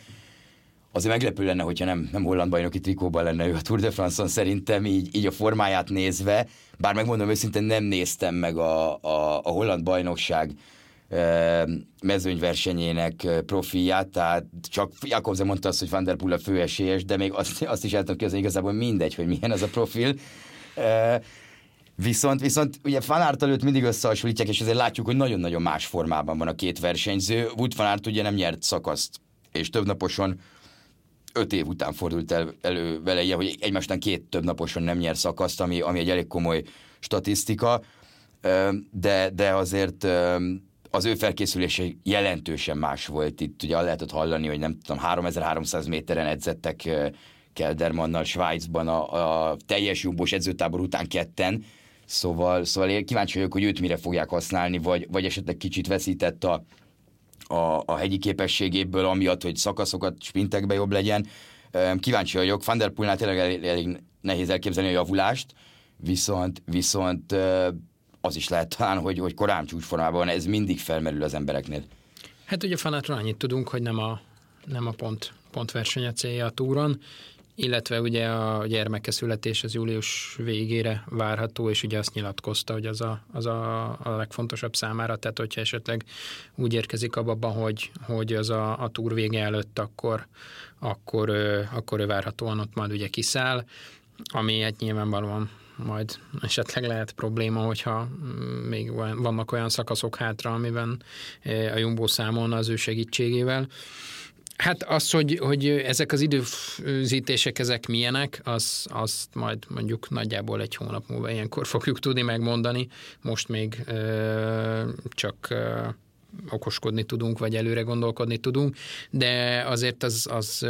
azért meglepő lenne, hogyha nem, nem holland bajnoki trikóban lenne ő a Tour de France-on szerintem, így, így a formáját nézve, bár megmondom őszintén nem néztem meg a, a, a holland bajnokság mezőnyversenyének profilját, tehát csak Jakobsen mondta azt, hogy Van der Poel a főesélyes, de még azt, azt is el tudom képzelni, igazából mindegy, hogy milyen az a profil. Viszont, viszont ugye Fanart előtt mindig összehasonlítják, és ezért látjuk, hogy nagyon-nagyon más formában van a két versenyző. Wood Fanart ugye nem nyert szakaszt, és több naposon öt év után fordult el, elő vele ilyen, hogy egymástan két több naposon nem nyer szakaszt, ami, ami egy elég komoly statisztika, de, de azért az ő felkészülése jelentősen más volt. Itt ugye lehetett hallani, hogy nem tudom, 3300 méteren edzettek Keldermannal Svájcban a, a teljes jumbos edzőtábor után ketten, szóval, szóval én kíváncsi vagyok, hogy őt mire fogják használni, vagy, vagy esetleg kicsit veszített a, a, a hegyi képességéből, amiatt, hogy szakaszokat sprintekbe jobb legyen. Kíváncsi vagyok, Van der Poelnál tényleg elég, elég nehéz elképzelni a javulást, viszont, viszont az is lehet talán, hogy, hogy korán csúcsformában ez mindig felmerül az embereknél. Hát ugye fanátról annyit tudunk, hogy nem a, nem a pont, pontverseny a célja a túron, illetve ugye a gyermeke születés az július végére várható, és ugye azt nyilatkozta, hogy az a, az a, a legfontosabb számára, tehát hogyha esetleg úgy érkezik abban, hogy, hogy az a, a túr vége előtt, akkor, akkor, akkor ő várhatóan ott majd ugye kiszáll, ami egy nyilvánvalóan majd esetleg lehet probléma, hogyha még vannak olyan szakaszok hátra, amiben a Jumbo számolna az ő segítségével. Hát az, hogy, hogy ezek az időzítések, ezek milyenek, az, azt majd mondjuk nagyjából egy hónap múlva ilyenkor fogjuk tudni megmondani. Most még ö, csak ö, okoskodni tudunk, vagy előre gondolkodni tudunk, de azért az, az,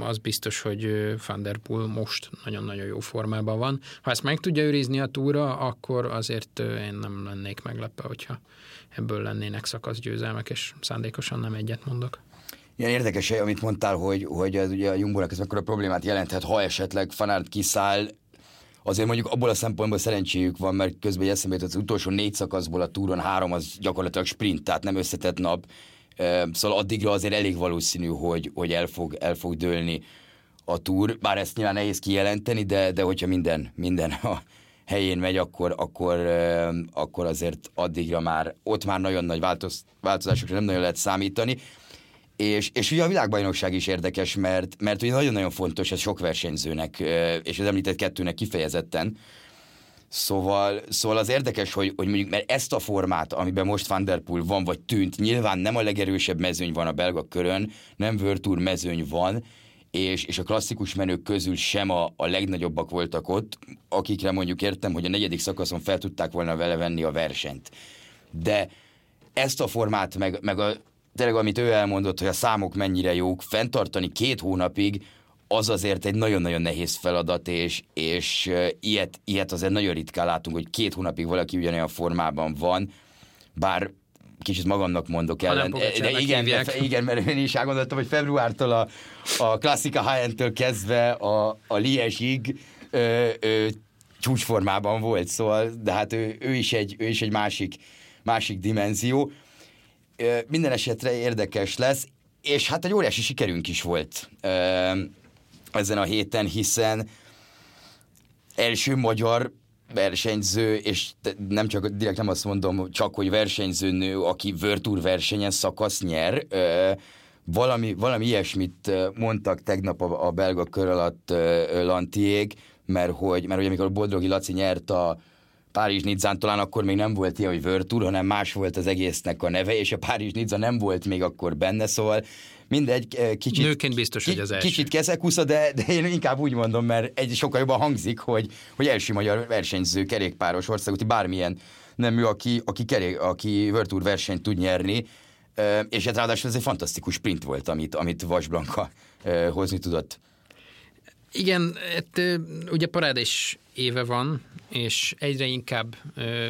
az biztos, hogy Van der Poel most nagyon-nagyon jó formában van. Ha ezt meg tudja őrizni a túra, akkor azért én nem lennék meglepve, hogyha ebből lennének szakaszgyőzelmek, és szándékosan nem egyet mondok. Ilyen érdekes, amit mondtál, hogy, hogy az, ugye a Jumbo-nak ez mekkora problémát jelenthet, ha esetleg Fanart kiszáll, azért mondjuk abból a szempontból szerencséjük van, mert közben eszembe jutott az utolsó négy szakaszból a túron három az gyakorlatilag sprint, tehát nem összetett nap. Szóval addigra azért elég valószínű, hogy, hogy el, fog, el fog dőlni a túr, bár ezt nyilván nehéz kijelenteni, de, de hogyha minden, minden a helyén megy, akkor, akkor, akkor azért addigra már ott már nagyon nagy változ, változásokra nem nagyon lehet számítani. És, és ugye a világbajnokság is érdekes, mert, mert ugye nagyon-nagyon fontos ez sok versenyzőnek, és az említett kettőnek kifejezetten. Szóval, szóval az érdekes, hogy, hogy mondjuk, mert ezt a formát, amiben most Van Der Poel van, vagy tűnt, nyilván nem a legerősebb mezőny van a belga körön, nem Virtuur mezőny van, és, és a klasszikus menők közül sem a, a legnagyobbak voltak ott, akikre mondjuk értem, hogy a negyedik szakaszon fel tudták volna vele venni a versenyt. De ezt a formát, meg, meg a, tényleg amit ő elmondott, hogy a számok mennyire jók, fenntartani két hónapig, az azért egy nagyon-nagyon nehéz feladat, és, és ilyet, ilyet azért nagyon ritkán látunk, hogy két hónapig valaki ugyanolyan formában van, bár kicsit magamnak mondok ellen. De igen, de, igen, mert én is elgondoltam, hogy februártól a, a klasszika high kezdve a, a Liesig ö, ö, csúcsformában volt, szóval, de hát ő, ő, is egy, ő is egy másik, másik dimenzió minden esetre érdekes lesz, és hát egy óriási sikerünk is volt ezen a héten, hiszen első magyar versenyző, és nem csak direkt nem azt mondom, csak hogy versenyző nő, aki Tour versenyen szakasz nyer, valami, valami ilyesmit mondtak tegnap a, a belga kör alatt Lantiég, mert hogy, mert hogy amikor Boldrogi Laci nyert a Párizs Nizzán talán akkor még nem volt ilyen, hogy Tour, hanem más volt az egésznek a neve, és a Párizs Nizza nem volt még akkor benne, szóval mindegy, kicsit... Nőként biztos, ki, hogy az első. Kicsit keszekusza, de, de én inkább úgy mondom, mert egy sokkal jobban hangzik, hogy, hogy első magyar versenyző, kerékpáros országúti, bármilyen nemű, aki, aki, kerék, aki World Tour versenyt tud nyerni, és hát ráadásul ez egy fantasztikus sprint volt, amit, amit Vas Blanka hozni tudott. Igen, hát, ugye parádés éve van, és egyre inkább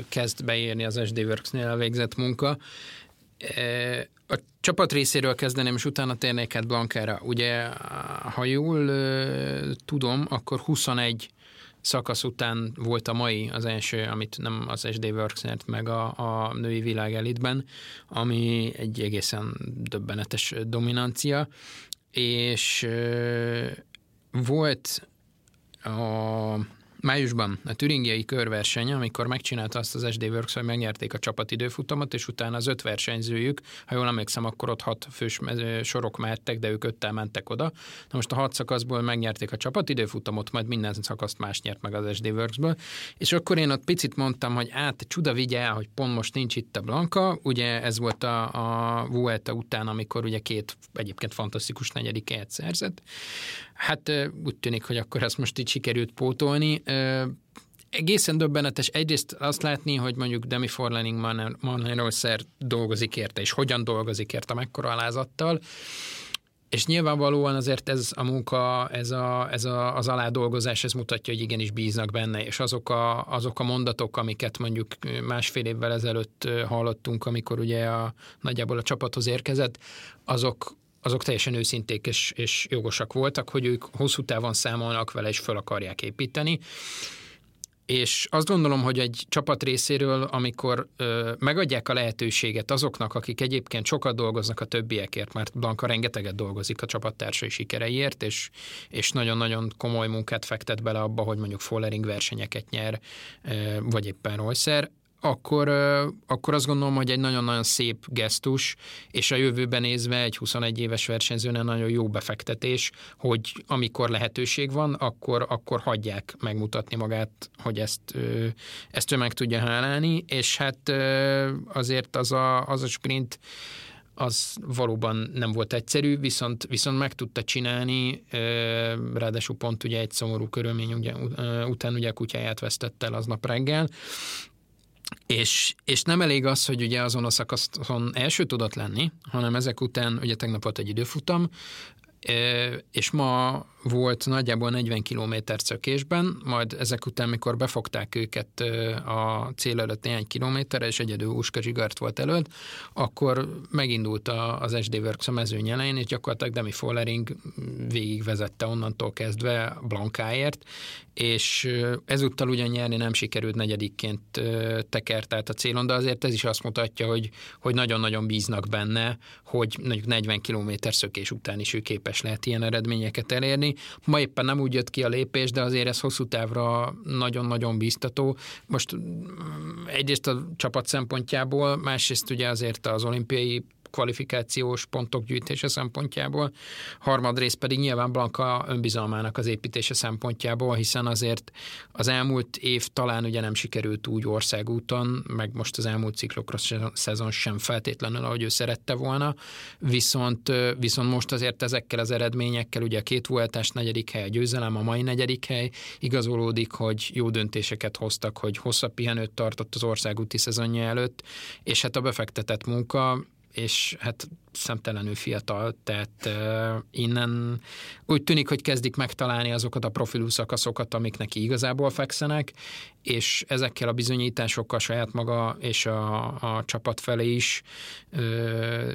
kezd beérni az SD Works-nél a végzett munka. A csapat részéről kezdeném, és utána térnék át Blankára. Ugye, ha jól tudom, akkor 21 szakasz után volt a mai az első, amit nem az SD Works meg a, a női világ elitben, ami egy egészen döbbenetes dominancia, és volt a májusban a türingiai körverseny, amikor megcsinálta azt az SD Works, hogy megnyerték a csapatidőfutamot, és utána az öt versenyzőjük, ha jól emlékszem, akkor ott hat fős sorok mehettek, de ők öttel mentek oda. Na most a hat szakaszból megnyerték a csapatidőfutamot, majd minden szakaszt más nyert meg az SD Worksből, és akkor én ott picit mondtam, hogy át, csuda vigye el, hogy pont most nincs itt a Blanka, ugye ez volt a, a Vuelta után, amikor ugye két egyébként fantasztikus negyedik helyet szerzett. Hát úgy tűnik, hogy akkor ezt most így sikerült pótolni. Egészen döbbenetes egyrészt azt látni, hogy mondjuk Demi Forlening Mannerosser dolgozik érte, és hogyan dolgozik érte, mekkora alázattal. És nyilvánvalóan azért ez a munka, ez, a, ez a, az aládolgozás, ez mutatja, hogy igenis bíznak benne, és azok a, azok a mondatok, amiket mondjuk másfél évvel ezelőtt hallottunk, amikor ugye a, nagyjából a csapathoz érkezett, azok, azok teljesen őszinték és, és jogosak voltak, hogy ők hosszú távon számolnak vele, és föl akarják építeni. És azt gondolom, hogy egy csapat részéről, amikor ö, megadják a lehetőséget azoknak, akik egyébként sokat dolgoznak a többiekért, mert Blanka rengeteget dolgozik a csapattársai sikereiért, és, és nagyon-nagyon komoly munkát fektet bele abba, hogy mondjuk Follering versenyeket nyer, ö, vagy éppen Reusser, akkor, akkor azt gondolom, hogy egy nagyon-nagyon szép gesztus, és a jövőben nézve egy 21 éves versenyzőnek nagyon jó befektetés, hogy amikor lehetőség van, akkor, akkor hagyják megmutatni magát, hogy ezt, ezt ő meg tudja hálálni, és hát azért az a, az a sprint az valóban nem volt egyszerű, viszont, viszont meg tudta csinálni, ráadásul pont ugye egy szomorú körülmény ugye, után ugye a kutyáját vesztette el aznap reggel, és, és nem elég az, hogy ugye azon a szakaszon első tudott lenni, hanem ezek után, ugye tegnap volt egy időfutam, és ma volt nagyjából 40 km szökésben, majd ezek után, mikor befogták őket a cél előtt néhány kilométerre, és egyedül Uska Zsigart volt előtt, akkor megindult az SD Works a mezőny elején, és gyakorlatilag Demi Follering végigvezette onnantól kezdve Blankáért, és ezúttal ugyan nyerni nem sikerült negyedikként tekert át a célon, de azért ez is azt mutatja, hogy, hogy nagyon-nagyon bíznak benne, hogy mondjuk 40 km szökés után is ő képes lehet ilyen eredményeket elérni. Ma éppen nem úgy jött ki a lépés, de azért ez hosszú távra nagyon-nagyon biztató. Most mm, egyrészt a csapat szempontjából, másrészt ugye azért az olimpiai kvalifikációs pontok gyűjtése szempontjából, harmadrészt pedig nyilván Blanka önbizalmának az építése szempontjából, hiszen azért az elmúlt év talán ugye nem sikerült úgy országúton, meg most az elmúlt ciklokros szezon sem feltétlenül, ahogy ő szerette volna, viszont, viszont most azért ezekkel az eredményekkel, ugye a két vueltás negyedik hely, a győzelem, a mai negyedik hely, igazolódik, hogy jó döntéseket hoztak, hogy hosszabb pihenőt tartott az országúti szezonja előtt, és hát a befektetett munka és hát szemtelenül fiatal, tehát uh, innen úgy tűnik, hogy kezdik megtalálni azokat a profilú szakaszokat, amik neki igazából fekszenek, és ezekkel a bizonyításokkal saját maga és a, a csapat felé is uh,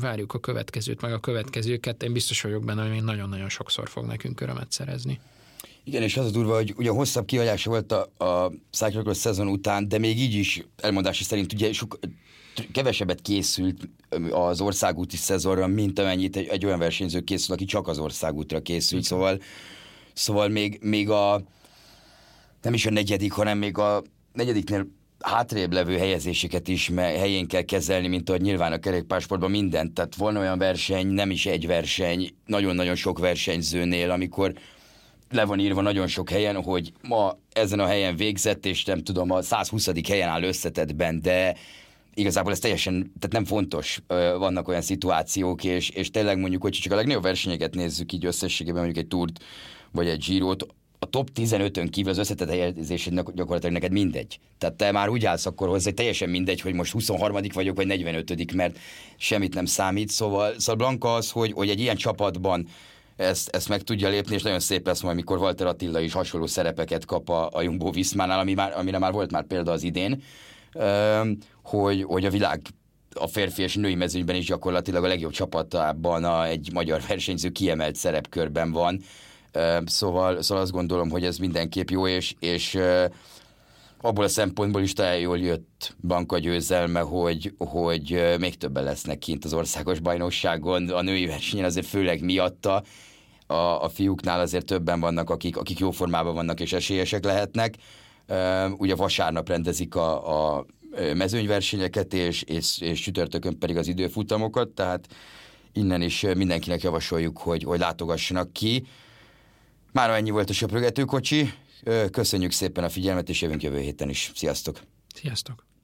várjuk a következőt, meg a következőket. Én biztos vagyok benne, hogy még nagyon-nagyon sokszor fog nekünk örömet szerezni. Igen, és az a durva, hogy ugye hosszabb kihagyása volt a, a szezon után, de még így is elmondási szerint ugye sok, kevesebbet készült az országúti szezonra, mint amennyit egy, egy olyan versenyző készül, aki csak az országútra készült, szóval, szóval még, még a nem is a negyedik, hanem még a negyediknél hátrébb levő helyezéseket is helyén kell kezelni, mint ahogy nyilván a kerékpársportban mindent. Tehát volna olyan verseny, nem is egy verseny, nagyon-nagyon sok versenyzőnél, amikor le van írva nagyon sok helyen, hogy ma ezen a helyen végzett, és nem tudom, a 120. helyen áll összetettben, de igazából ez teljesen, tehát nem fontos, vannak olyan szituációk, és, és tényleg mondjuk, hogy csak a legnagyobb versenyeket nézzük így összességében, mondjuk egy túrt, vagy egy zsírót, a top 15-ön kívül az összetett helyezésednek gyakorlatilag neked mindegy. Tehát te már úgy állsz akkor hozzá, hogy teljesen mindegy, hogy most 23 vagyok, vagy 45 mert semmit nem számít. Szóval, szóval Blanka az, hogy, hogy egy ilyen csapatban ezt, ezt meg tudja lépni, és nagyon szép lesz majd, mikor Walter Attila is hasonló szerepeket kap a, a Jumbo Viszmánál, ami már, amire már volt már példa az idén, hogy, hogy a világ a férfi és női mezőnyben is gyakorlatilag a legjobb csapatában a, egy magyar versenyző kiemelt szerepkörben van. Szóval, szóval azt gondolom, hogy ez mindenképp jó, és, és abból a szempontból is talán jól jött Banka győzelme, hogy, hogy még többen lesznek kint az országos bajnokságon, a női versenyen azért főleg miatta, a, a fiúknál azért többen vannak, akik, akik jó formában vannak és esélyesek lehetnek. Ugye vasárnap rendezik a, a mezőnyversenyeket, és, és, és csütörtökön pedig az időfutamokat, tehát innen is mindenkinek javasoljuk, hogy, hogy látogassanak ki. Már ennyi volt a söprögetőkocsi. Köszönjük szépen a figyelmet, és jövünk jövő héten is. Sziasztok! Sziasztok!